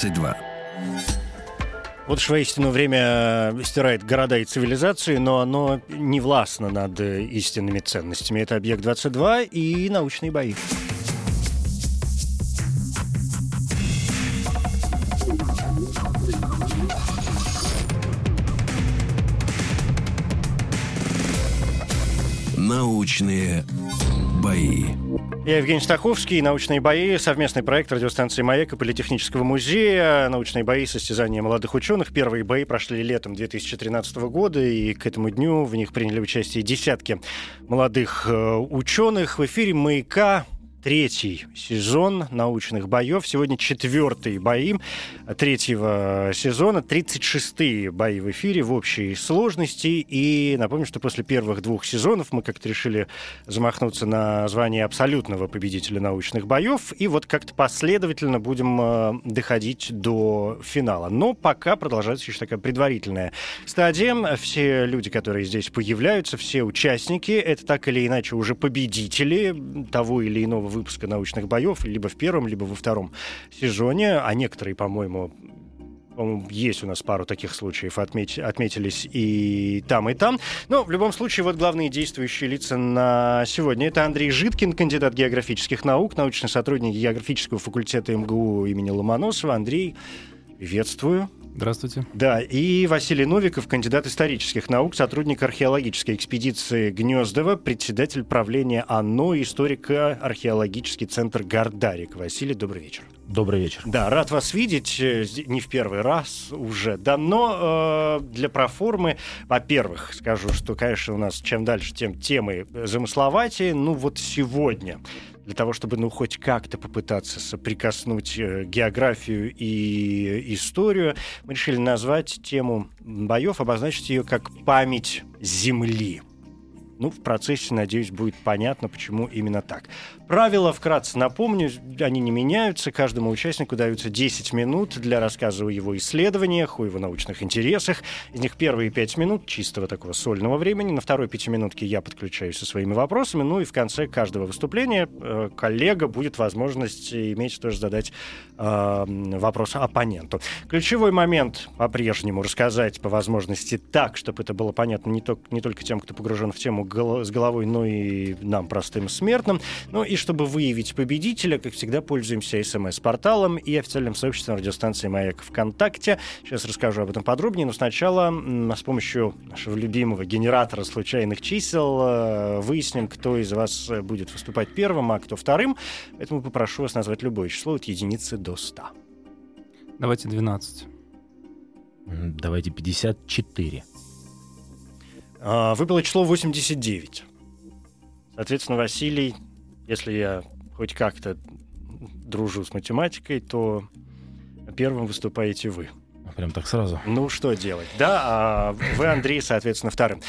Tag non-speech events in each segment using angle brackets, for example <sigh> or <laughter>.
22. Вот воистину время стирает города и цивилизации, но оно не властно над э, истинными ценностями. Это «Объект-22» и научные бои. Научные бои. Я Евгений Стаховский, «Научные бои», совместный проект радиостанции «Маяк» и Политехнического музея. «Научные бои» — состязания молодых ученых. Первые бои прошли летом 2013 года, и к этому дню в них приняли участие десятки молодых э, ученых. В эфире «Маяка» третий сезон научных боев. Сегодня четвертые бои третьего сезона, 36-е бои в эфире в общей сложности. И напомню, что после первых двух сезонов мы как-то решили замахнуться на звание абсолютного победителя научных боев. И вот как-то последовательно будем э, доходить до финала. Но пока продолжается еще такая предварительная стадия. Все люди, которые здесь появляются, все участники, это так или иначе уже победители того или иного выпуска научных боев, либо в первом, либо во втором сезоне, а некоторые, по-моему, есть у нас пару таких случаев, отметь, отметились и там, и там. Но в любом случае, вот главные действующие лица на сегодня. Это Андрей Житкин, кандидат географических наук, научный сотрудник географического факультета МГУ имени Ломоносова. Андрей, приветствую. Здравствуйте. Да, и Василий Новиков, кандидат исторических наук, сотрудник археологической экспедиции Гнездова, председатель правления ОНО, историко-археологический центр Гардарик. Василий, добрый вечер. Добрый вечер. Да, рад вас видеть, э, не в первый раз уже, да, но э, для проформы, во-первых, скажу, что, конечно, у нас чем дальше, тем темы замысловатее, ну вот сегодня для того, чтобы ну хоть как-то попытаться соприкоснуть э, географию и историю, мы решили назвать тему боев, обозначить ее как память Земли. Ну, в процессе, надеюсь, будет понятно, почему именно так. Правила, вкратце напомню, они не меняются. Каждому участнику даются 10 минут для рассказа о его исследованиях, о его научных интересах. Из них первые 5 минут чистого такого сольного времени. На второй пятиминутке я подключаюсь со своими вопросами. Ну и в конце каждого выступления э, коллега будет возможность иметь тоже задать э, вопрос оппоненту. Ключевой момент по-прежнему рассказать по возможности так, чтобы это было понятно не, только не только тем, кто погружен в тему гол- с головой, но и нам, простым смертным. Ну и чтобы выявить победителя, как всегда, пользуемся смс-порталом и официальным сообществом радиостанции «Маяк» ВКонтакте. Сейчас расскажу об этом подробнее, но сначала с помощью нашего любимого генератора случайных чисел э, выясним, кто из вас будет выступать первым, а кто вторым. Поэтому попрошу вас назвать любое число от единицы до 100. Давайте 12. Давайте 54. А, Выпало число 89. Соответственно, Василий, если я хоть как-то дружу с математикой, то первым выступаете вы. Прям так сразу. Ну, что делать? Да, а вы, Андрей, соответственно, вторым.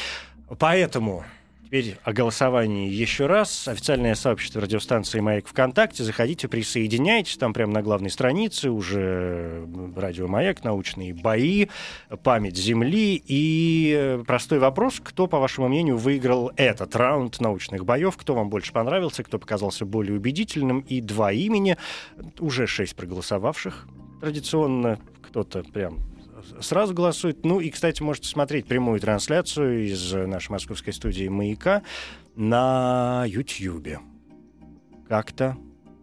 Поэтому теперь о голосовании еще раз. Официальное сообщество радиостанции «Маяк» ВКонтакте. Заходите, присоединяйтесь. Там прямо на главной странице уже радио «Маяк», научные бои, память Земли. И простой вопрос, кто, по вашему мнению, выиграл этот раунд научных боев? Кто вам больше понравился, кто показался более убедительным? И два имени. Уже шесть проголосовавших традиционно. Кто-то прям сразу голосует. Ну и, кстати, можете смотреть прямую трансляцию из нашей московской студии «Маяка» на Ютьюбе. Как-то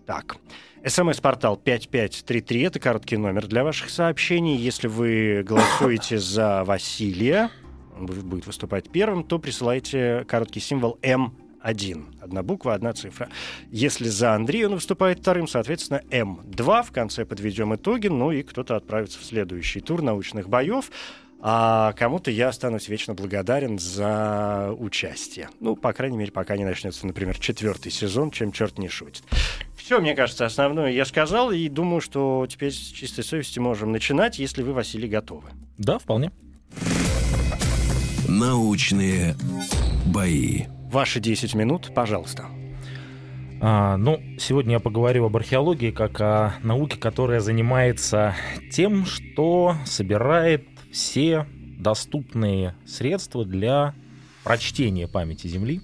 так. СМС-портал 5533 — это короткий номер для ваших сообщений. Если вы голосуете <coughs> за Василия, он будет выступать первым, то присылайте короткий символ М один. Одна буква, одна цифра. Если за Андрея он выступает вторым, соответственно, М2. В конце подведем итоги, ну и кто-то отправится в следующий тур научных боев. А кому-то я останусь вечно благодарен за участие. Ну, по крайней мере, пока не начнется, например, четвертый сезон, чем черт не шутит. Все, мне кажется, основное я сказал, и думаю, что теперь с чистой совестью можем начинать, если вы, Василий, готовы. Да, вполне. Научные бои. Ваши 10 минут, пожалуйста. А, ну, сегодня я поговорю об археологии как о науке, которая занимается тем, что собирает все доступные средства для прочтения памяти Земли.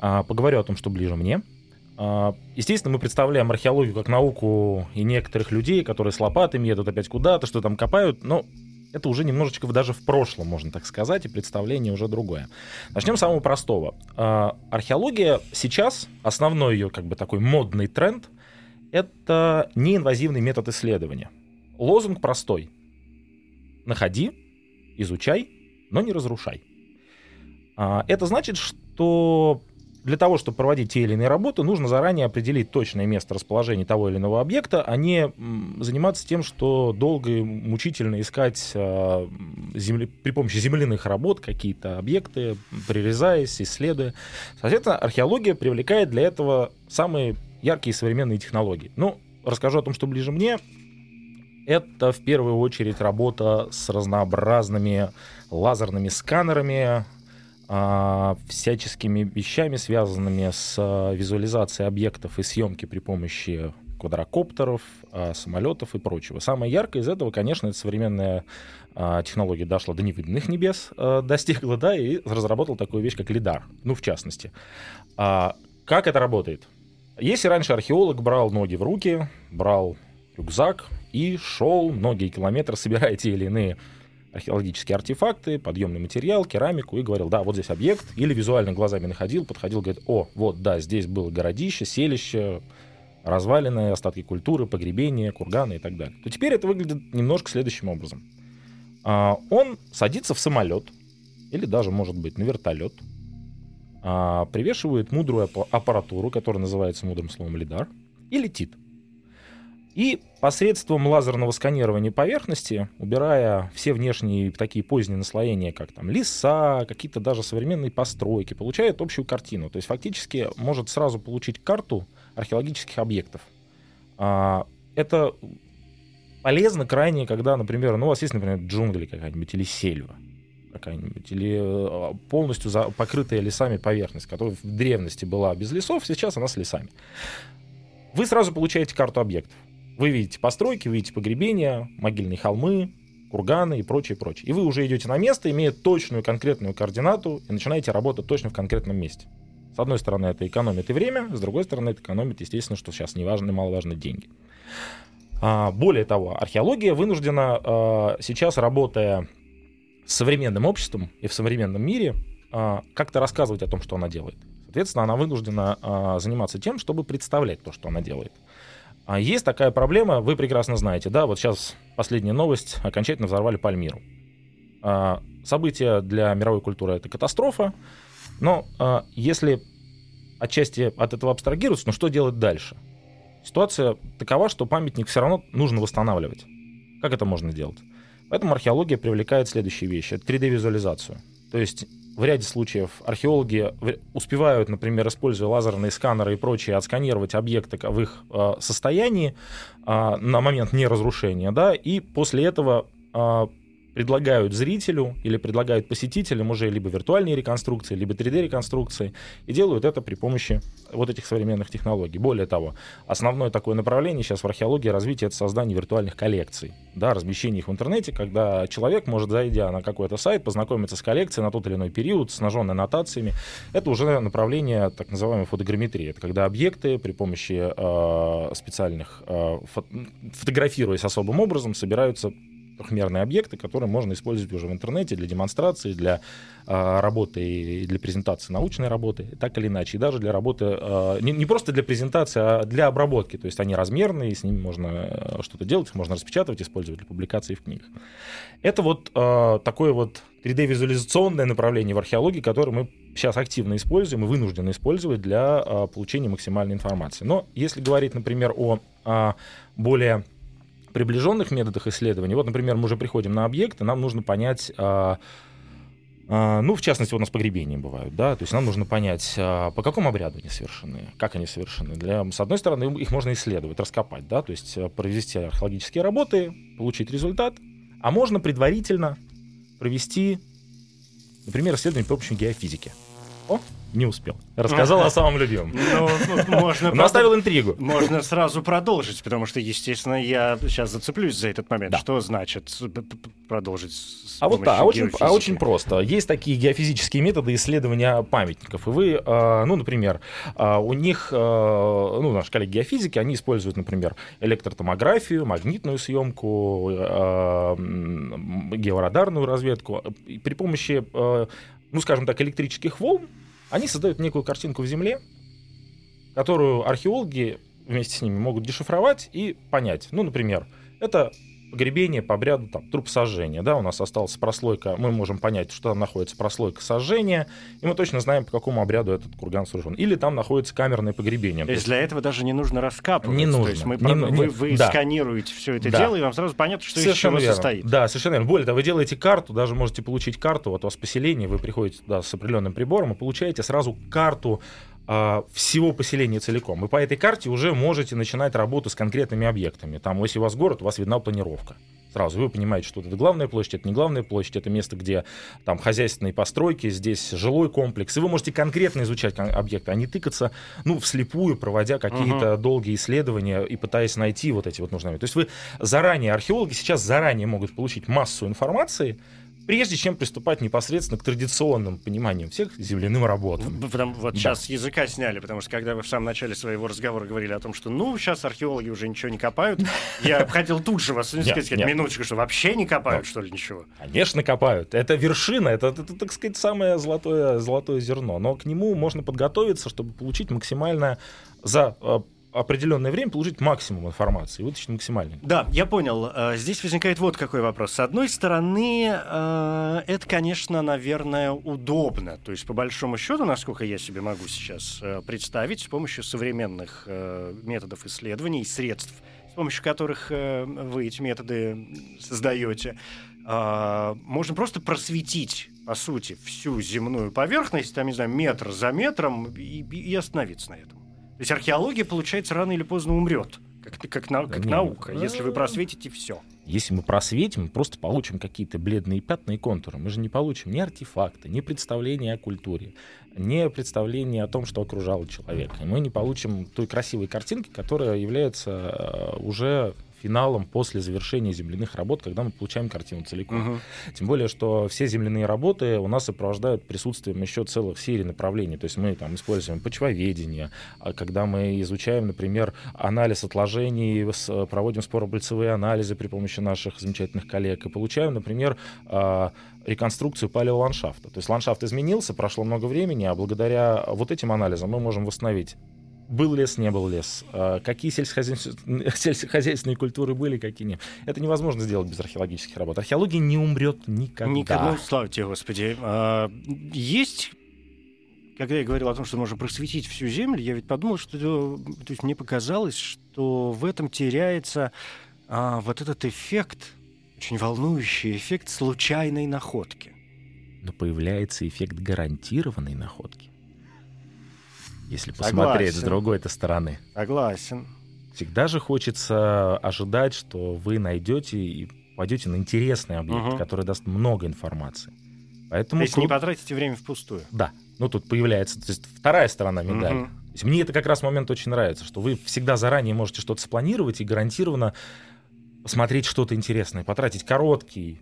А, поговорю о том, что ближе мне. А, естественно, мы представляем археологию как науку и некоторых людей, которые с лопатами едут опять куда-то, что там копают, но это уже немножечко даже в прошлом, можно так сказать, и представление уже другое. Начнем с самого простого. А, археология сейчас, основной ее как бы такой модный тренд, это неинвазивный метод исследования. Лозунг простой. Находи, изучай, но не разрушай. А, это значит, что для того, чтобы проводить те или иные работы, нужно заранее определить точное место расположения того или иного объекта, а не заниматься тем, что долго и мучительно искать а, земли, при помощи земляных работ какие-то объекты, прирезаясь, исследуя. Соответственно, археология привлекает для этого самые яркие современные технологии. Ну, расскажу о том, что ближе мне. Это в первую очередь работа с разнообразными лазерными сканерами, всяческими вещами, связанными с а, визуализацией объектов и съемки при помощи квадрокоптеров, а, самолетов и прочего. Самое яркое из этого, конечно, это современная технология дошла до невиданных небес, достигла, да, и разработал такую вещь, как лидар, ну, в частности. Как это работает? Если раньше археолог брал ноги в руки, брал рюкзак и шел многие километры, собирая те или иные археологические артефакты, подъемный материал, керамику и говорил, да, вот здесь объект, или визуально глазами находил, подходил, говорит, о, вот, да, здесь было городище, селище, развалины, остатки культуры, погребения, курганы и так далее. То теперь это выглядит немножко следующим образом. А, он садится в самолет, или даже, может быть, на вертолет, а, привешивает мудрую аппаратуру, которая называется мудрым словом лидар, и летит. И посредством лазерного сканирования поверхности, убирая все внешние такие поздние наслоения, как там леса, какие-то даже современные постройки, получает общую картину. То есть фактически может сразу получить карту археологических объектов. А, это полезно крайне, когда, например, ну, у вас есть, например, джунгли какая-нибудь или сельва какая-нибудь, или э, полностью покрытая лесами поверхность, которая в древности была без лесов, сейчас она с лесами. Вы сразу получаете карту объектов. Вы видите постройки, вы видите погребения, могильные холмы, курганы и прочее, прочее. И вы уже идете на место, имея точную конкретную координату, и начинаете работать точно в конкретном месте. С одной стороны, это экономит и время, с другой стороны, это экономит, естественно, что сейчас неважно, маловажно деньги. А, более того, археология вынуждена а, сейчас, работая с современным обществом и в современном мире, а, как-то рассказывать о том, что она делает. Соответственно, она вынуждена заниматься тем, чтобы представлять то, что она делает. А есть такая проблема, вы прекрасно знаете, да, вот сейчас последняя новость, окончательно взорвали Пальмиру. А, событие для мировой культуры это катастрофа, но а, если отчасти от этого абстрагироваться, ну что делать дальше? Ситуация такова, что памятник все равно нужно восстанавливать. Как это можно делать? Поэтому археология привлекает следующие вещи. Это 3D-визуализацию. То есть в ряде случаев археологи успевают, например, используя лазерные сканеры и прочее, отсканировать объекты в их э, состоянии э, на момент неразрушения, да, и после этого э, предлагают зрителю или предлагают посетителям уже либо виртуальные реконструкции, либо 3D-реконструкции, и делают это при помощи вот этих современных технологий. Более того, основное такое направление сейчас в археологии развития это создание виртуальных коллекций, да, размещение их в интернете, когда человек может, зайдя на какой-то сайт, познакомиться с коллекцией на тот или иной период, снаженной аннотациями. Это уже направление так называемой фотограмметрии. Это когда объекты при помощи э, специальных, э, фо фотографируясь особым образом, собираются трехмерные объекты, которые можно использовать уже в интернете для демонстрации, для э, работы и для презентации научной работы, так или иначе, и даже для работы, э, не, не просто для презентации, а для обработки. То есть они размерные, с ними можно э, что-то делать, можно распечатывать, использовать для публикации в книгах. Это вот э, такое вот 3D-визуализационное направление в археологии, которое мы сейчас активно используем и вынуждены использовать для э, получения максимальной информации. Но если говорить, например, о э, более приближенных методах исследования, вот, например, мы уже приходим на объект, и нам нужно понять, а, А, ну, в частности, у нас погребения бывают, да, то есть нам нужно понять, а, по какому обряду они совершены, как они совершены. Для, с одной стороны, их можно исследовать, раскопать, да, то есть э, провести археологические работы, получить результат, а можно предварительно провести, например, исследование по помощью геофизики. О, не успел. Рассказал о самом любимом. <laughs> Ну, ну, можно <laughs> Но оставил интригу. Можно сразу продолжить, потому что, естественно, я сейчас зацеплюсь за этот момент. Да. Что значит продолжить А вот да, а очень, а очень просто. Есть такие геофизические методы исследования памятников. И вы, э, ну, например, э, у них, э, ну, наши коллеги геофизики, они используют, например, электротомографию, магнитную съемку, георадарную разведку. При помощи, ну, скажем так, электрических волн они создают некую картинку в Земле, которую археологи вместе с ними могут дешифровать и понять. Ну, например, это погребение по обряду там, труп сожжения. Да, у нас осталась прослойка, мы можем понять, что там находится прослойка сожжения, и мы точно знаем, по какому обряду этот курган сооружен. Или там находится камерное погребение. То есть для этого даже не нужно раскапывать. Не То нужно. есть мы, Не вы, нет. вы Да. сканируете все это Да. дело, и вам сразу понятно, что из Совершенно чего верно. состоит. Да, совершенно верно. Более того, вы делаете карту, даже можете получить карту, вот у вас поселение, вы приходите туда с определенным прибором и получаете сразу карту а, всего поселения целиком. И по этой карте уже можете начинать работу с конкретными объектами. Там, если у вас город, у вас видна планировка. Сразу вы понимаете, что это главная площадь, это не главная площадь, это место, где там хозяйственные постройки, здесь жилой комплекс. И вы можете конкретно изучать объекты, а не тыкаться, ну, вслепую, проводя какие-то долгие исследования и пытаясь найти вот эти вот нужные. То есть вы заранее, археологи сейчас заранее могут получить массу информации, прежде чем приступать непосредственно к традиционным пониманиям всех земляным работам. Потому, вот Да. сейчас языка сняли, потому что когда вы в самом начале своего разговора говорили о том, что ну, сейчас археологи уже ничего не копают, <laughs> я хотел тут же вас сказать, минуточку, что вообще не копают, Ну. что ли, ничего. Конечно, копают. Это вершина, это, так сказать, самое золотое, золотое зерно. Но к нему можно подготовиться, чтобы получить максимальное за э, определенное время получить максимум информации, вытащить максимально. Да, я понял. Э, Здесь возникает вот какой вопрос. С одной стороны, э, это, конечно, наверное, удобно. То есть, по большому счету, насколько я себе могу сейчас э, представить, с помощью современных методов исследований и средств, с помощью которых вы эти методы создаете, можно просто просветить, по сути, всю земную поверхность, там, не знаю, метр за метром, и, и остановиться на этом. То есть археология, получается, рано или поздно умрет. Как, как, нау- как Не, наука, ну, если вы просветите все. Если мы просветим, мы просто получим какие-то бледные пятна и контуры. Мы же не получим ни артефакты, ни представления о культуре, ни представления о том, что окружало человека. И мы не получим той красивой картинки, которая является э, уже финалом после завершения земляных работ, когда мы получаем картину целиком. Тем более, что все земляные работы у нас сопровождают присутствием еще целых серий направлений. То есть мы там используем почвоведение, а когда мы изучаем, например, анализ отложений, с- проводим споробольцевые анализы при помощи наших замечательных коллег и получаем, например, а, реконструкцию палеоландшафта. То есть ландшафт изменился, прошло много времени, а благодаря вот этим анализам мы можем восстановить был лес, не был лес, а, какие сельскохозяйственные, <laughs> сельскохозяйственные культуры были, какие нет. Это невозможно сделать без археологических работ. Археология не умрет никогда. Никогда. Ну, слава тебе, Господи. А, есть когда я говорил о том, что можно просветить всю землю, я ведь подумал, что то есть мне показалось, что в этом теряется а, вот этот эффект, очень волнующий эффект случайной находки. Но появляется эффект гарантированной находки. Если Согласен. посмотреть с другой-то стороны. Согласен. Всегда же хочется ожидать, что вы найдете и пойдете на интересный объект, Мгм. который даст много информации. То Поэтому есть не клуб- потратите время впустую. Да, ну тут появляется то есть, вторая сторона медали. Мгм. То есть мне это как раз момент очень нравится, что вы всегда заранее можете что-то спланировать и гарантированно посмотреть что-то интересное, потратить короткий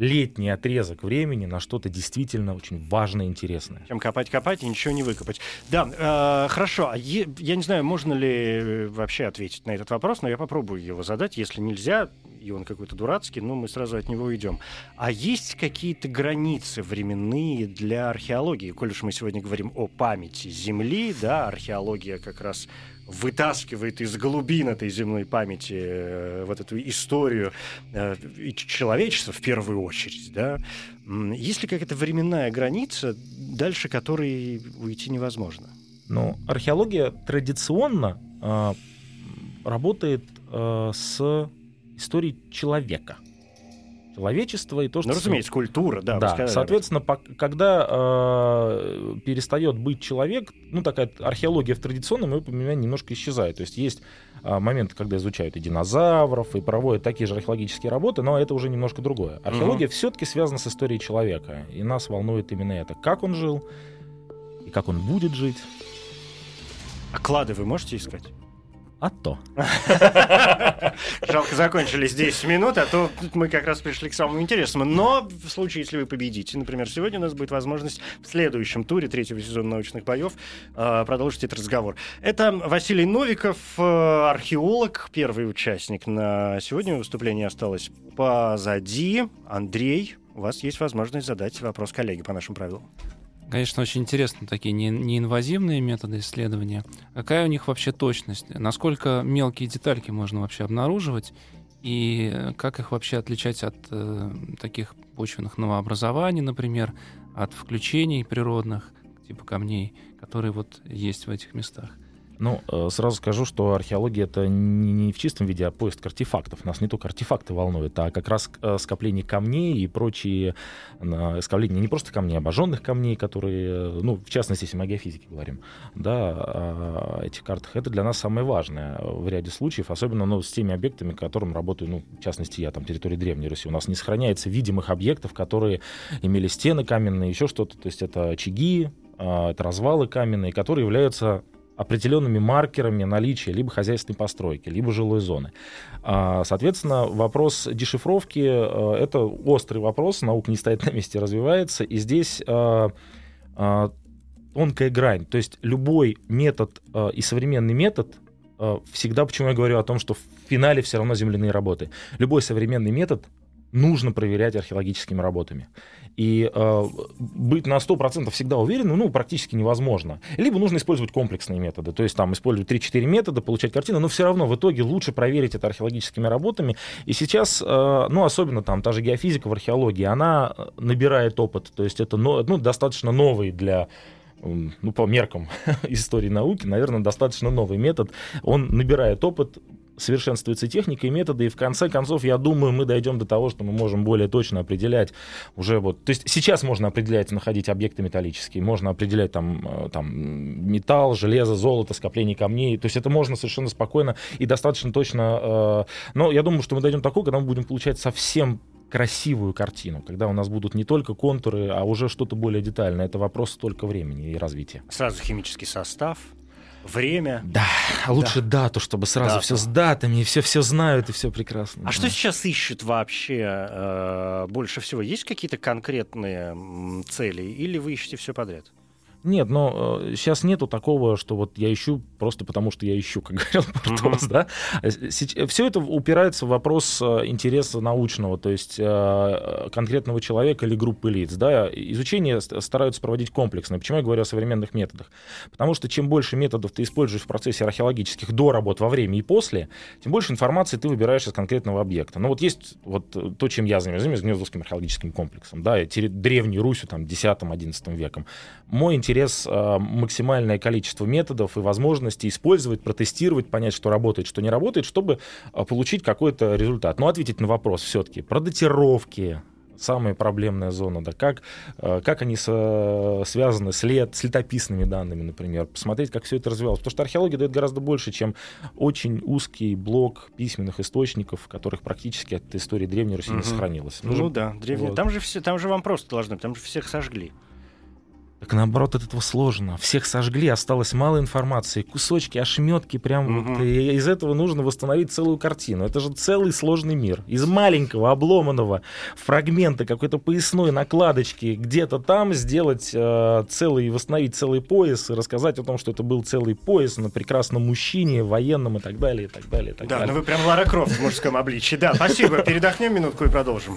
летний отрезок времени на что-то действительно очень важное и интересное. Чем копать-копать и ничего не выкопать. Да, э, хорошо. А е- я не знаю, можно ли э, вообще ответить на этот вопрос, но я попробую его задать. Если нельзя, и он какой-то дурацкий, ну, мы сразу от него уйдем. А есть какие-то границы временные для археологии? Коль уж мы сегодня говорим о памяти Земли, да, археология как раз вытаскивает из глубин этой земной памяти э, вот эту историю э, человечества в первую очередь, да. Есть ли какая-то временная граница, дальше которой уйти невозможно? Но археология традиционно а, работает а, с историей человека. Человечества и то, что... Ну, разумеется, культура, да. Да, соответственно, по- когда э, перестает быть человек, ну, такая археология в традиционном ее понимании немножко исчезает. То есть есть э, моменты, когда изучают и динозавров, и проводят такие же археологические работы, но это уже немножко другое. Археология угу. все-таки связана с историей человека, и нас волнует именно это. Как он жил, и как он будет жить. А клады вы можете искать? А то. Жалко, закончились 10 минут, а то мы как раз пришли к самому интересному. Но в случае, если вы победите, например, сегодня у нас будет возможность в следующем туре третьего сезона научных боев э, продолжить этот разговор. Это Василий Новиков, э, археолог, первый участник на сегодня. Выступление осталось позади. Андрей, у вас есть возможность задать вопрос коллеге по нашим правилам. Конечно, очень интересно такие не, неинвазивные методы исследования. Какая у них вообще точность? Насколько мелкие детальки можно вообще обнаруживать? И как их вообще отличать от э, таких почвенных новообразований, например, от включений природных, типа камней, которые вот есть в этих местах? Ну, э, сразу скажу, что археология это не в чистом виде, а поиск артефактов. Нас не только артефакты волнуют, а как раз э, скопление камней и прочие скопления не просто камней, а обожженных камней, которые, ну, в частности, если мы о геофизике говорим, да, о этих картах. Это для нас самое важное в ряде случаев, особенно ну, с теми объектами, которым работаю, ну, в частности, я, там, территории Древней Руси. У нас не сохраняется видимых объектов, которые имели стены каменные, еще что-то. То есть это очаги, это развалы каменные, которые являются определенными маркерами наличия либо хозяйственной постройки, либо жилой зоны. А, соответственно, вопрос дешифровки э, — это острый вопрос, наука не стоит <laughs> на месте, развивается, и здесь э, э, тонкая грань. То есть любой метод и современный метод всегда, почему я говорю о том, что в финале все равно земляные работы. Любой современный метод нужно проверять археологическими работами. И э, быть на 100% всегда уверенным, ну, практически невозможно. Либо нужно использовать комплексные методы, то есть там использовать 3-4 метода, получать картину, но все равно в итоге лучше проверить это археологическими работами. И сейчас, э, ну, особенно там та же геофизика в археологии, она набирает опыт, то есть это ну, достаточно новый для ну, по меркам <laughs> истории науки, наверное, достаточно новый метод. Он набирает опыт, совершенствуется техника и методы, и в конце концов, я думаю, мы дойдем до того, что мы можем более точно определять уже вот... То есть сейчас можно определять, находить объекты металлические, можно определять там, э, там металл, железо, золото, скопление камней, то есть это можно совершенно спокойно и достаточно точно... Э, но я думаю, что мы дойдем до такого, когда мы будем получать совсем красивую картину, когда у нас будут не только контуры, а уже что-то более детальное. Это вопрос только времени и развития. Сразу химический состав, время. Да, а лучше да. дату, чтобы сразу Дату. все с датами, и все все знают, и все прекрасно. А да. что сейчас ищут вообще э, больше всего? Есть какие-то конкретные цели, или вы ищете все подряд? Нет, но э, сейчас нету такого, что вот я ищу просто потому, что я ищу, как говорил Портос, mm-hmm. да. Все это упирается в вопрос э, интереса научного, то есть э, конкретного человека или группы лиц, да. Изучение стараются проводить комплексно. Почему я говорю о современных методах? Потому что чем больше методов ты используешь в процессе археологических до работ, во время и после, тем больше информации ты выбираешь из конкретного объекта. Ну вот есть вот то, чем я занимаюсь, занимаюсь Гнездовским археологическим комплексом, да, древней Русью, там, 10-11 веком. Мой интерес интерес а, максимальное количество методов и возможностей использовать, протестировать, понять, что работает, что не работает, чтобы а, получить какой-то результат. Но ответить на вопрос все-таки про датировки, самая проблемная зона, да, как, а, как они со, связаны с, лет, с летописными данными, например, посмотреть, как все это развивалось. Потому что археология дает гораздо больше, чем очень узкий блок письменных источников, в которых практически от истории Древней Руси угу. не сохранилось. Ну, ну да, древние. Вот. Там, же все, там же вам просто должны, там же всех сожгли. Так наоборот, от этого сложно. Всех сожгли, осталось мало информации, кусочки, ошметки, прям угу. вот, и из этого нужно восстановить целую картину. Это же целый сложный мир. Из маленького, обломанного фрагмента какой-то поясной накладочки где-то там сделать э, целый, восстановить целый пояс и рассказать о том, что это был целый пояс на прекрасном мужчине, военном и так далее, и так далее. И так да, далее. ну вы прям Лара Крофт в мужском обличии. Да, спасибо. Передохнем минутку и продолжим.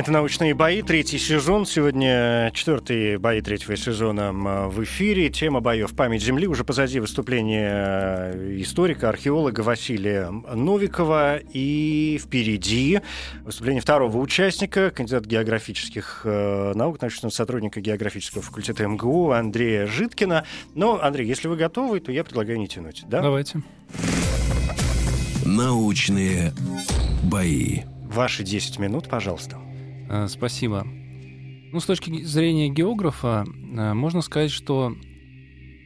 Это «Научные бои», третий сезон. Сегодня четвертые бои третьего сезона в эфире. Тема боев «Память Земли». Уже позади выступление э, историка, археолога Василия Новикова. И впереди выступление второго участника, кандидата географических э, наук, научного сотрудника географического факультета МГУ Андрея Житкина. Но, Андрей, если вы готовы, то я предлагаю не тянуть. Да? Давайте. Научные бои. Ваши 10 минут, пожалуйста. Э, спасибо. Ну, с точки зрения географа, э, можно сказать, что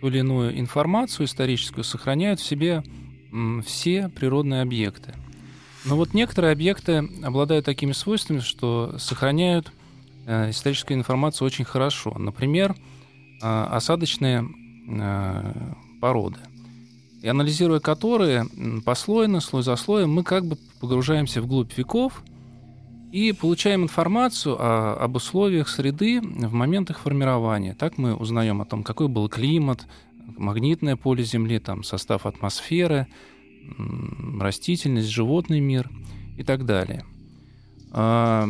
ту или иную информацию историческую сохраняют в себе все природные объекты. Но вот некоторые объекты обладают такими свойствами, что сохраняют э, историческую информацию очень хорошо. Например, осадочные породы. И анализируя которые послойно, слой за слоем, мы как бы погружаемся вглубь веков – и получаем информацию о, об условиях среды в момент их формирования. Так мы узнаем о том, какой был климат, магнитное поле Земли, там, состав атмосферы, растительность, животный мир и так далее. А,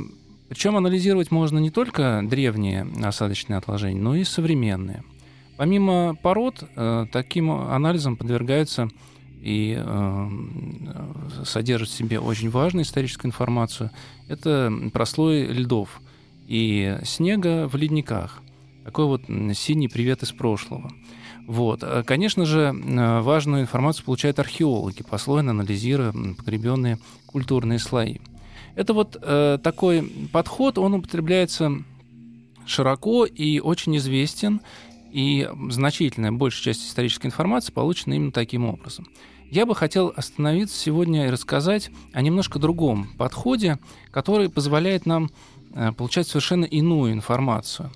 причем анализировать можно не только древние осадочные отложения, но и современные. Помимо пород, э, таким анализом подвергаются и э, содержит в себе очень важную историческую информацию, это прослой льдов и снега в ледниках. Такой вот синий привет из прошлого. Вот. А, конечно же, э, важную информацию получают археологи, послойно анализируя погребенные культурные слои. Это вот э, такой подход, он употребляется широко и очень известен, и значительная большая часть исторической информации получена именно таким образом. Я бы хотел остановиться сегодня и рассказать о немножко другом подходе, который позволяет нам э, получать совершенно иную информацию.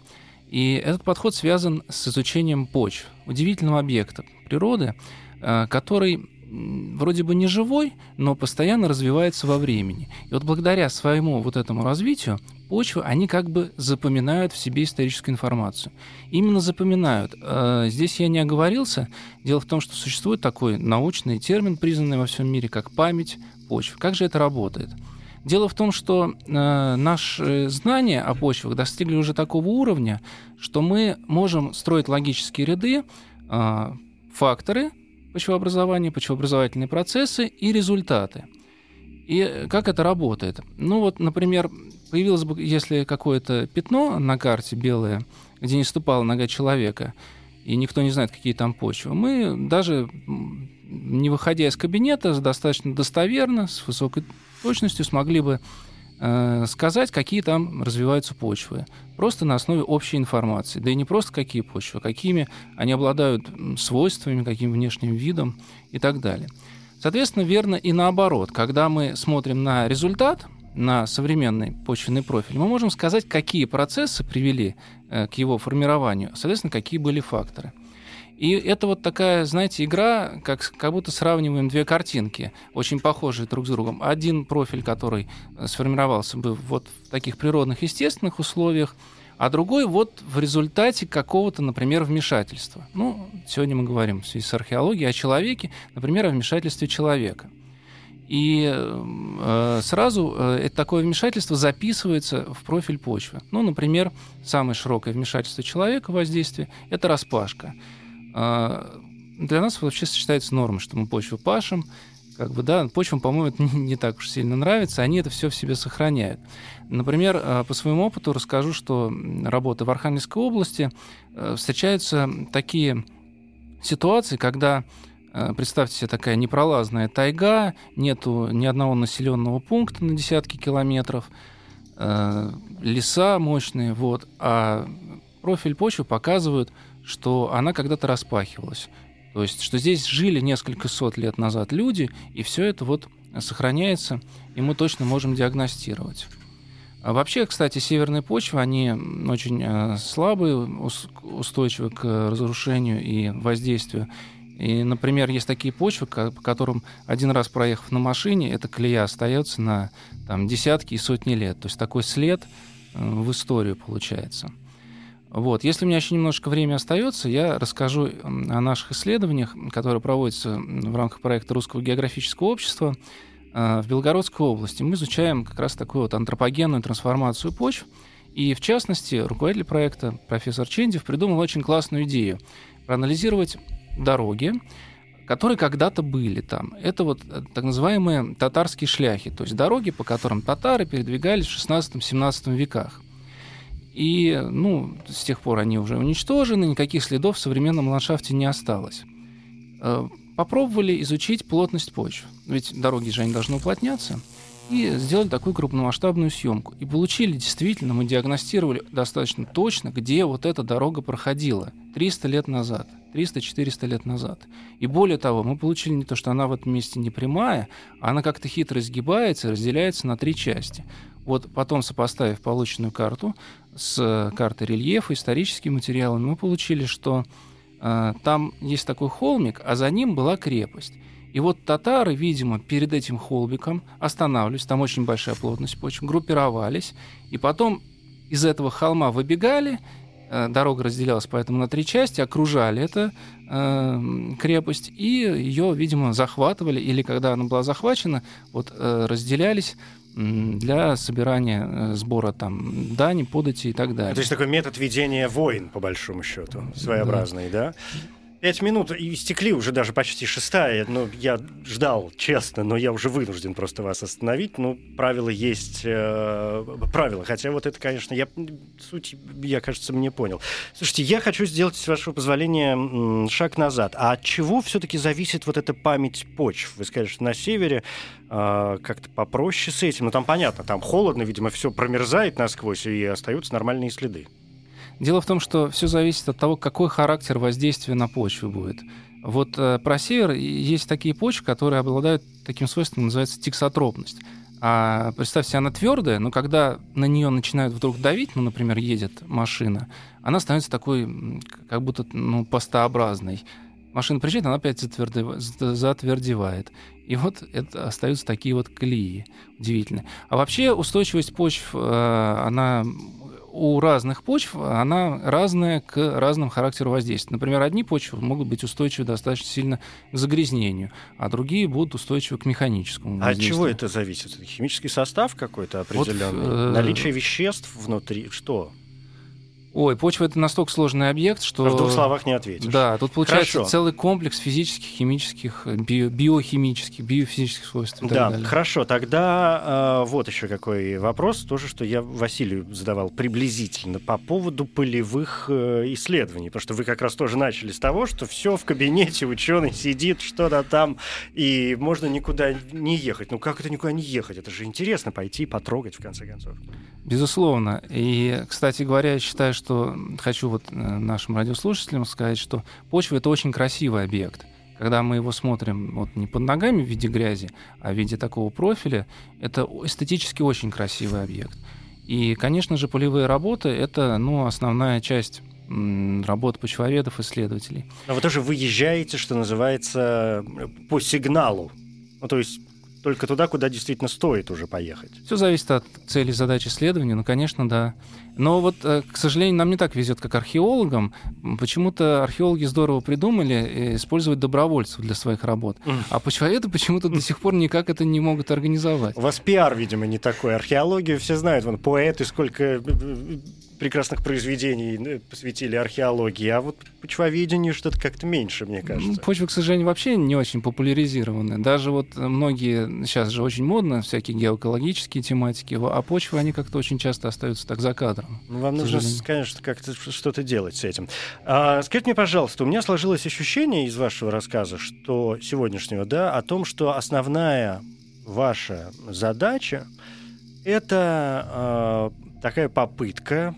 И этот подход связан с изучением почв, удивительного объекта природы, э, который вроде бы не живой, но постоянно развивается во времени. И вот благодаря своему вот этому развитию почвы, они как бы запоминают в себе историческую информацию. Именно запоминают. А, здесь я не оговорился. Дело в том, что существует такой научный термин, признанный во всем мире, как память почв. Как же это работает? Дело в том, что э, наши знания о почвах достигли уже такого уровня, что мы можем строить логические ряды, э, факторы, почвообразования, почвообразовательные процессы и результаты. И как это работает? Ну вот, например, появилось бы, если какое-то пятно на карте белое, где не ступала нога человека, и никто не знает, какие там почвы, мы даже не выходя из кабинета, достаточно достоверно, с высокой точностью смогли бы сказать, какие там развиваются почвы. Просто на основе общей информации. Да и не просто какие почвы, а какими они обладают свойствами, каким внешним видом и так далее. Соответственно, верно и наоборот. Когда мы смотрим на результат, на современный почвенный профиль, мы можем сказать, какие процессы привели э, к его формированию, соответственно, какие были факторы. И это вот такая, знаете, игра, как, как будто сравниваем две картинки, очень похожие друг с другом. Один профиль, который э, сформировался бы вот в таких природных, естественных условиях, а другой вот в результате какого-то, например, вмешательства. Ну, сегодня мы говорим в связи с археологией о человеке, например, о вмешательстве человека. И э, сразу э, это такое вмешательство записывается в профиль почвы. Ну, например, самое широкое вмешательство человека воздействие – это распашка. А, для нас вообще считается нормой, что мы почву пашем, как бы, да, почвам, по-моему, это <laughs> не, так уж сильно нравится, они это все в себе сохраняют. Например, а, по своему опыту расскажу, что работа в Архангельской области э, встречаются такие ситуации, когда э, Представьте себе такая непролазная тайга, нету ни одного населенного пункта на десятки километров, э, леса мощные, вот, а профиль почвы показывают что она когда-то распахивалась. То есть, что здесь жили несколько сот лет назад люди, и все это вот сохраняется, и мы точно можем диагностировать. А вообще, кстати, северные почвы, они очень э, слабые, устойчивы к разрушению и воздействию. И, например, есть такие почвы, по которым один раз проехав на машине, эта колея остается на там, десятки и сотни лет. То есть такой след э, в историю получается. Вот. Если у меня еще немножко времени остается, я расскажу о наших исследованиях, которые проводятся в рамках проекта Русского географического общества. в Белгородской области. Мы изучаем как раз такую вот антропогенную трансформацию почв. И в частности, руководитель проекта профессор Чендев придумал очень классную идею проанализировать дороги, которые когда-то были там. Это вот э, так называемые татарские шляхи, то есть дороги, по которым татары передвигались в 16-17 веках. И, ну, с тех пор они уже уничтожены, никаких следов в современном ландшафте не осталось. Э, попробовали изучить плотность почв, ведь дороги же они должны уплотняться, и сделали такую крупномасштабную съемку. И получили действительно, мы диагностировали достаточно точно, где вот эта дорога проходила 300 лет назад. 300-400 лет назад. И более того, мы получили не то, что она в этом месте не прямая, а она как-то хитро изгибается и разделяется на три части. Вот потом, сопоставив полученную карту с картой рельефа, историческими материалами, мы получили, что э, там есть такой холмик, а за ним была крепость. И вот татары, видимо, перед этим холмиком останавливались, там очень большая плотность почв, группировались, и потом из этого холма выбегали Э, дорога разделялась поэтому на три части, окружали эту э, крепость и ее, видимо, захватывали, или когда она была захвачена, вот э, разделялись для собирания э, сбора там дани, подати и так далее. То есть такой метод ведения войн, по большому счету, своеобразный, да? да? Пять минут истекли, уже даже почти шестая. Ну, я ждал, честно, но я уже вынужден просто вас остановить. Ну, правила есть э, правила. Хотя вот это, конечно, я суть, я, кажется, мне понял. Слушайте, я хочу сделать, с вашего позволения, шаг назад. А от чего все-таки зависит вот эта память почв? Вы скажете, что на севере э, как-то попроще с этим. Ну, там понятно, там холодно, видимо, все промерзает насквозь, и остаются нормальные следы. Дело в том, что все зависит от того, какой характер воздействия на почву будет. Вот э, про север есть такие почвы, которые обладают таким свойством, называется тиксотропность. А представьте, она твердая, но когда на нее начинают вдруг давить, ну, например, едет машина, она становится такой, как будто ну, пастообразной. Машина приезжает, она опять затвердевает. И вот это остаются такие вот колеи удивительные. А вообще устойчивость почв, э, она у разных почв она разная к разным характеру воздействия. Например, одни почвы могут быть устойчивы достаточно сильно к загрязнению, а другие будут устойчивы к механическому а воздействию. От чего это зависит? Химический состав какой-то определенный? Вот, э... Наличие веществ внутри? Что? Ой, почва это настолько сложный объект, что... В двух словах не ответишь. Да, тут получается хорошо. целый комплекс физических, химических, био, биохимических, биофизических свойств. да, далее. хорошо. Тогда э, вот еще какой вопрос, тоже, что я Василию задавал приблизительно по поводу полевых э, исследований. Потому что вы как раз тоже начали с того, что все в кабинете, ученый сидит, что-то там, и можно никуда не ехать. Ну как это никуда не ехать? Это же интересно пойти потрогать, в конце концов. Безусловно. И, кстати говоря, я считаю, что хочу вот э, нашим радиослушателям сказать, что почва — это очень красивый объект. Когда мы его смотрим вот не под ногами в виде грязи, а в виде такого профиля, это эстетически очень красивый объект. И, конечно же, полевые работы — это ну, основная часть работ почвоведов, исследователей. Но вы тоже выезжаете, что называется, по сигналу. Ну, то есть только туда, куда действительно стоит уже поехать. Все зависит от цели задач исследования, ну, конечно, да. Но вот, э, к сожалению, нам не так везет, как археологам. Почему-то археологи здорово придумали э, использовать добровольцев для своих работ. А почвоведы почему-то до сих пор никак это не могут организовать. У вас пиар, видимо, не такой. Археологию все знают. Вон, поэты сколько э, прекрасных произведений э, посвятили археологии, а вот почвоведению что-то как-то меньше, мне кажется. Почва, к сожалению, вообще не очень популяризированы. Даже вот многие, сейчас же очень модно, всякие геоэкологические тематики, а почвы, они как-то очень часто остаются так за кадром. Ну, вам нужно, конечно, как-то что-то делать с этим. А, скажите мне, пожалуйста, у меня сложилось ощущение из вашего рассказа, что сегодняшнего, да, о том, что основная ваша задача это э, такая попытка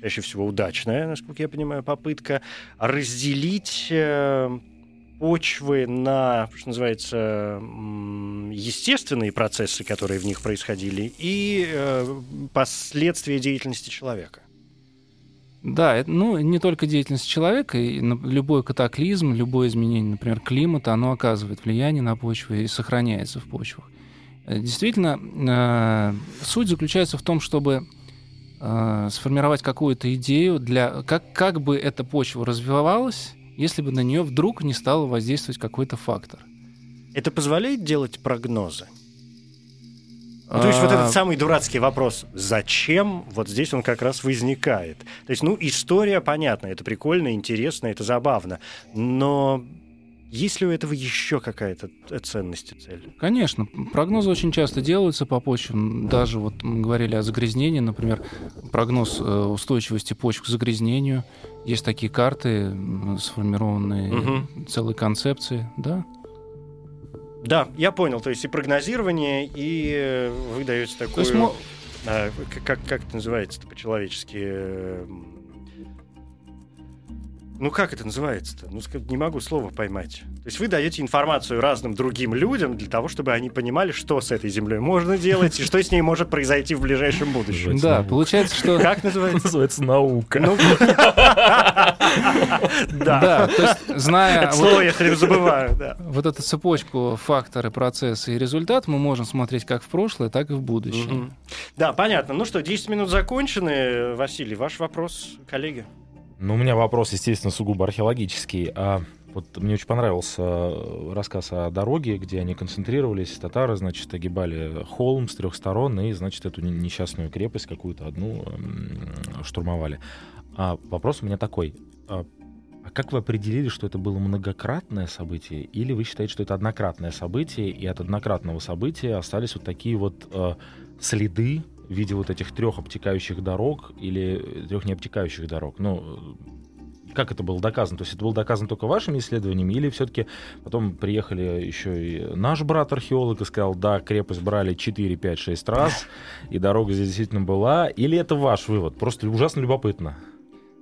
чаще всего удачная, насколько я понимаю, попытка разделить э, почвы на, что называется, естественные процессы, которые в них происходили, и э, последствия деятельности человека. Да, ну, не только деятельность человека, и любой катаклизм, любое изменение, например, климата, оно оказывает влияние на почву и сохраняется в почвах. Э, действительно, суть заключается в том, чтобы э, сформировать какую-то идею для как как бы эта почва развивалась, если бы на нее вдруг не стал воздействовать какой-то фактор. Это позволяет делать прогнозы? Ну, то есть вот А, этот самый дурацкий вопрос «зачем?» вот здесь он как раз возникает. То есть, ну, история понятна, это прикольно, интересно, это забавно, но есть ли у этого еще какая-то ценность и цель? Конечно, прогнозы очень часто делаются по почвам. Даже вот мы говорили о загрязнении, например, прогноз э, устойчивости почв к загрязнению. Есть такие карты, сформированные Мгм. целой концепции, да. Да, я понял, то есть и прогнозирование, и э, вы даете такую... То есть мо- а, как, как это называется-то по-человечески? Ну, как это называется-то? Ну, не могу слово поймать. То есть вы даете информацию разным другим людям для того, чтобы они понимали, что с этой землей можно делать и что с ней может произойти в ближайшем будущем. Да, получается, что Как называется? Называется наука. Ну, да, то есть зная Это слово я все забываю, да. вот эту цепочку факторы, процессы и результат, мы можем смотреть как в прошлое, так и в будущее. Да, понятно. Ну что, 10 минут закончены. Василий, ваш вопрос, коллеги. Ну, у меня вопрос, естественно, сугубо археологический. А вот мне очень понравился э, рассказ о дороге, где они концентрировались, татары, значит, огибали холм с трех сторон и, значит, эту не- несчастную крепость какую-то одну штурмовали. А вопрос у меня такой. А а как вы определили, что это было многократное событие, или вы считаете, что это однократное событие, и от однократного события остались вот такие вот э, следы в виде вот этих трех обтекающих дорог или трех необтекающих дорог? Ну, э, как это было доказано? То есть это было доказано только вашими исследованиями, или все-таки потом приехали еще и наш брат-археолог и сказал, да, крепость брали 4, 5, 6 раз, и дорога здесь действительно была, или это ваш вывод? Просто ужасно любопытно.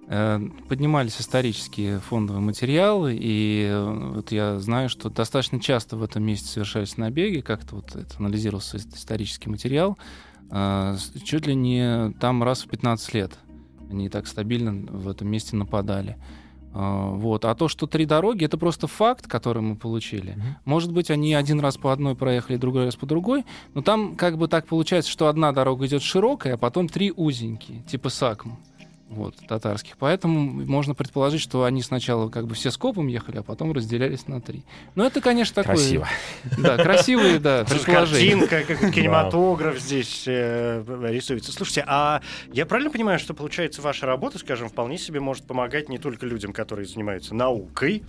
Э, Поднимались исторические фондовые материалы, и э, вот я знаю, что достаточно часто в этом месте совершались набеги, как-то вот это анализировался ис- исторический материал, э, чуть ли не там раз в 15 лет они так стабильно в этом месте нападали. Э, Вот. А то, что три дороги, это просто факт, который мы получили. Может быть, они один раз по одной проехали, другой раз по другой, но там как бы так получается, что одна дорога идет широкая, а потом три узенькие, типа сакм вот, татарских. Поэтому можно предположить, что они сначала как бы все скопом ехали, а потом разделялись на три. Но это, конечно, такое... Красиво. Да, красивые, да, предположения. Картинка, как кинематограф здесь э, рисуется. Слушайте, а я правильно понимаю, что получается ваша работа, скажем, вполне себе может помогать не только людям, которые занимаются наукой,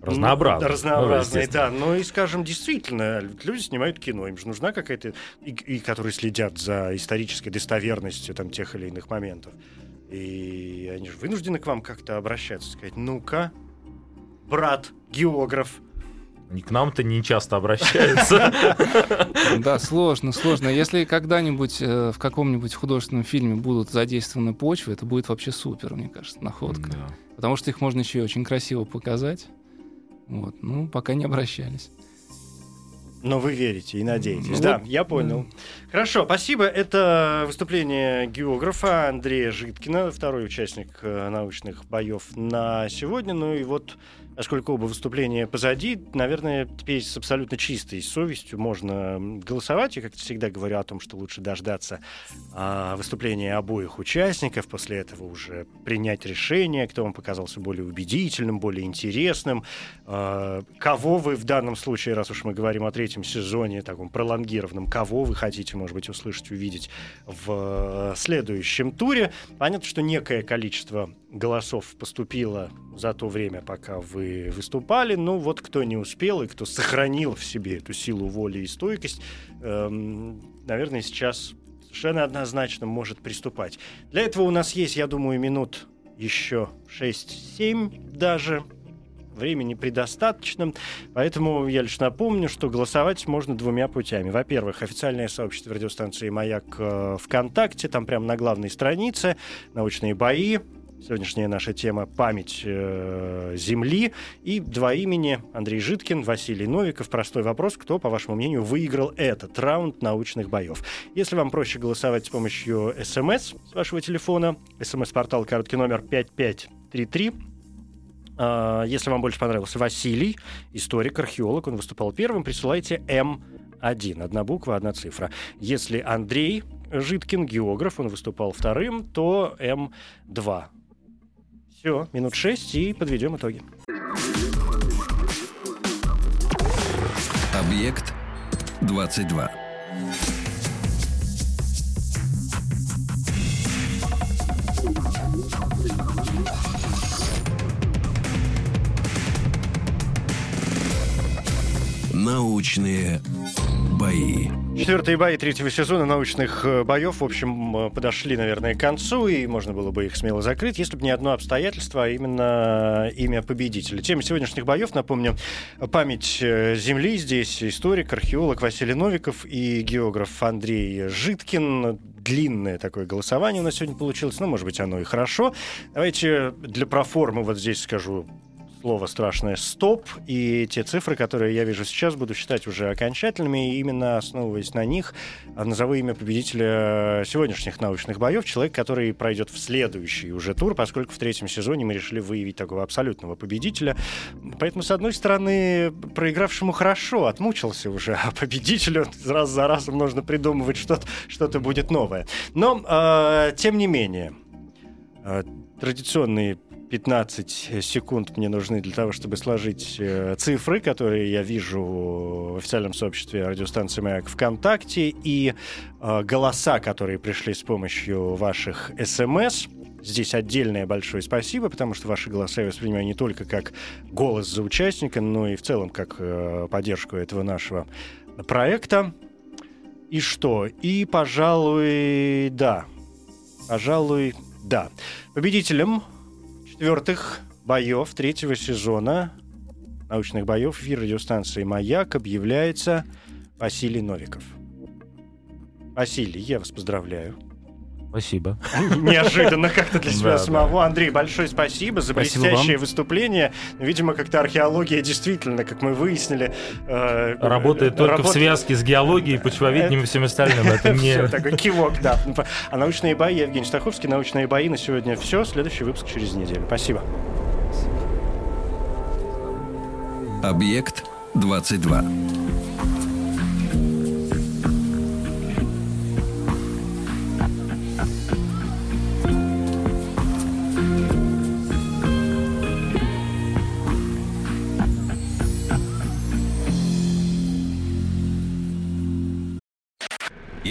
Разнообразно. Ну, разнообразной, Ну, да. Но и, скажем, действительно, люди снимают кино, им же нужна какая-то... И, и которые следят за исторической достоверностью там, тех или иных моментов. И они же вынуждены к вам как-то обращаться, сказать, ну-ка, брат, географ, Они к нам-то не часто обращаются. <laughs> Да, сложно, сложно. Если когда-нибудь э, в каком-нибудь художественном фильме будут задействованы почвы, это будет вообще супер, мне кажется, находка. Потому что их можно еще и очень красиво показать. Вот. Ну, пока не обращались. Но вы верите и надеетесь. Ну, да, вот, я понял. Хорошо, спасибо. Это выступление географа Андрея Житкина, второй участник э, научных боев на сегодня. Ну и вот, поскольку оба выступления позади, наверное, теперь с абсолютно чистой совестью можно голосовать. Я, как всегда, говорю о том, что лучше дождаться а, выступления обоих участников, после этого уже принять решение, кто вам показался более убедительным, более интересным. А, кого вы в данном случае, раз уж мы говорим о третьем сезоне, таком пролонгированном, кого вы хотите, может быть, услышать, увидеть в э, следующем туре. Понятно, что некое количество голосов поступило за то время, пока вы выступали. Ну вот кто не успел и кто сохранил в себе эту силу воли и стойкость, эм, наверное, сейчас совершенно однозначно может приступать. Для этого у нас есть, я думаю, минут еще 6-7 даже. Времени предостаточно, поэтому я лишь напомню, что голосовать можно двумя путями. Во-первых, официальное сообщество радиостанции «Маяк» э, ВКонтакте, там прямо на главной странице «Научные бои», Сегодняшняя наша тема «Память э, Земли» и два имени Андрей Житкин, Василий Новиков. Простой вопрос, кто, по вашему мнению, выиграл этот раунд научных боев. Если вам проще голосовать с помощью СМС с вашего телефона, СМС-портал короткий номер 5533, а, Если вам больше понравился Василий, историк, археолог, он выступал первым, присылайте М1, одна буква, одна цифра. Если Андрей Житкин, географ, он выступал вторым, то М2. Все, минут шесть и подведем итоги. Объект 22. Научные бои. Четвертые бои третьего сезона научных э, боев, в общем, э, подошли, наверное, к концу, и можно было бы их смело закрыть, если бы не одно обстоятельство, а именно имя победителя. Тема сегодняшних боев, напомню, память э, Земли. Здесь историк, археолог Василий Новиков и географ Андрей Житкин. Длинное такое голосование у нас сегодня получилось, но, может быть, оно и хорошо. Давайте для проформы вот здесь скажу слово страшное «стоп», и те цифры, которые я вижу сейчас, буду считать уже окончательными, и именно основываясь на них, а, назову имя победителя сегодняшних научных боев, человек, который пройдет в следующий уже тур, поскольку в третьем сезоне мы решили выявить такого абсолютного победителя. Поэтому, с одной стороны, проигравшему хорошо, отмучился уже, а победителю раз за разом нужно придумывать что-то, что-то будет новое. Но, э, тем не менее, э, традиционные 15 секунд мне нужны для того, чтобы сложить э, цифры, которые я вижу в официальном сообществе радиостанции «Маяк» ВКонтакте, и э, голоса, которые пришли с помощью ваших СМС. Здесь отдельное большое спасибо, потому что ваши голоса я воспринимаю не только как голос за участника, но и в целом как э, поддержку этого нашего проекта. И что? И, пожалуй, да. Пожалуй, да. Победителем четвертых боев третьего сезона научных боев эфир радиостанции «Маяк» объявляется Василий Новиков. Василий, я вас поздравляю. Спасибо. <laughs> Неожиданно как-то для себя Да, самого. Андрей, большое спасибо за Спасибо блестящее вам. выступление. Видимо, как-то археология действительно, как мы выяснили... э, Работает только в работает- связке с геологией, почвоведением и всем остальным. Это <laughs> не... Всё, такой кивок, да. А научные бои, Евгений Стаховский, научные бои на сегодня все. Следующий выпуск через неделю. Спасибо. Объект 22.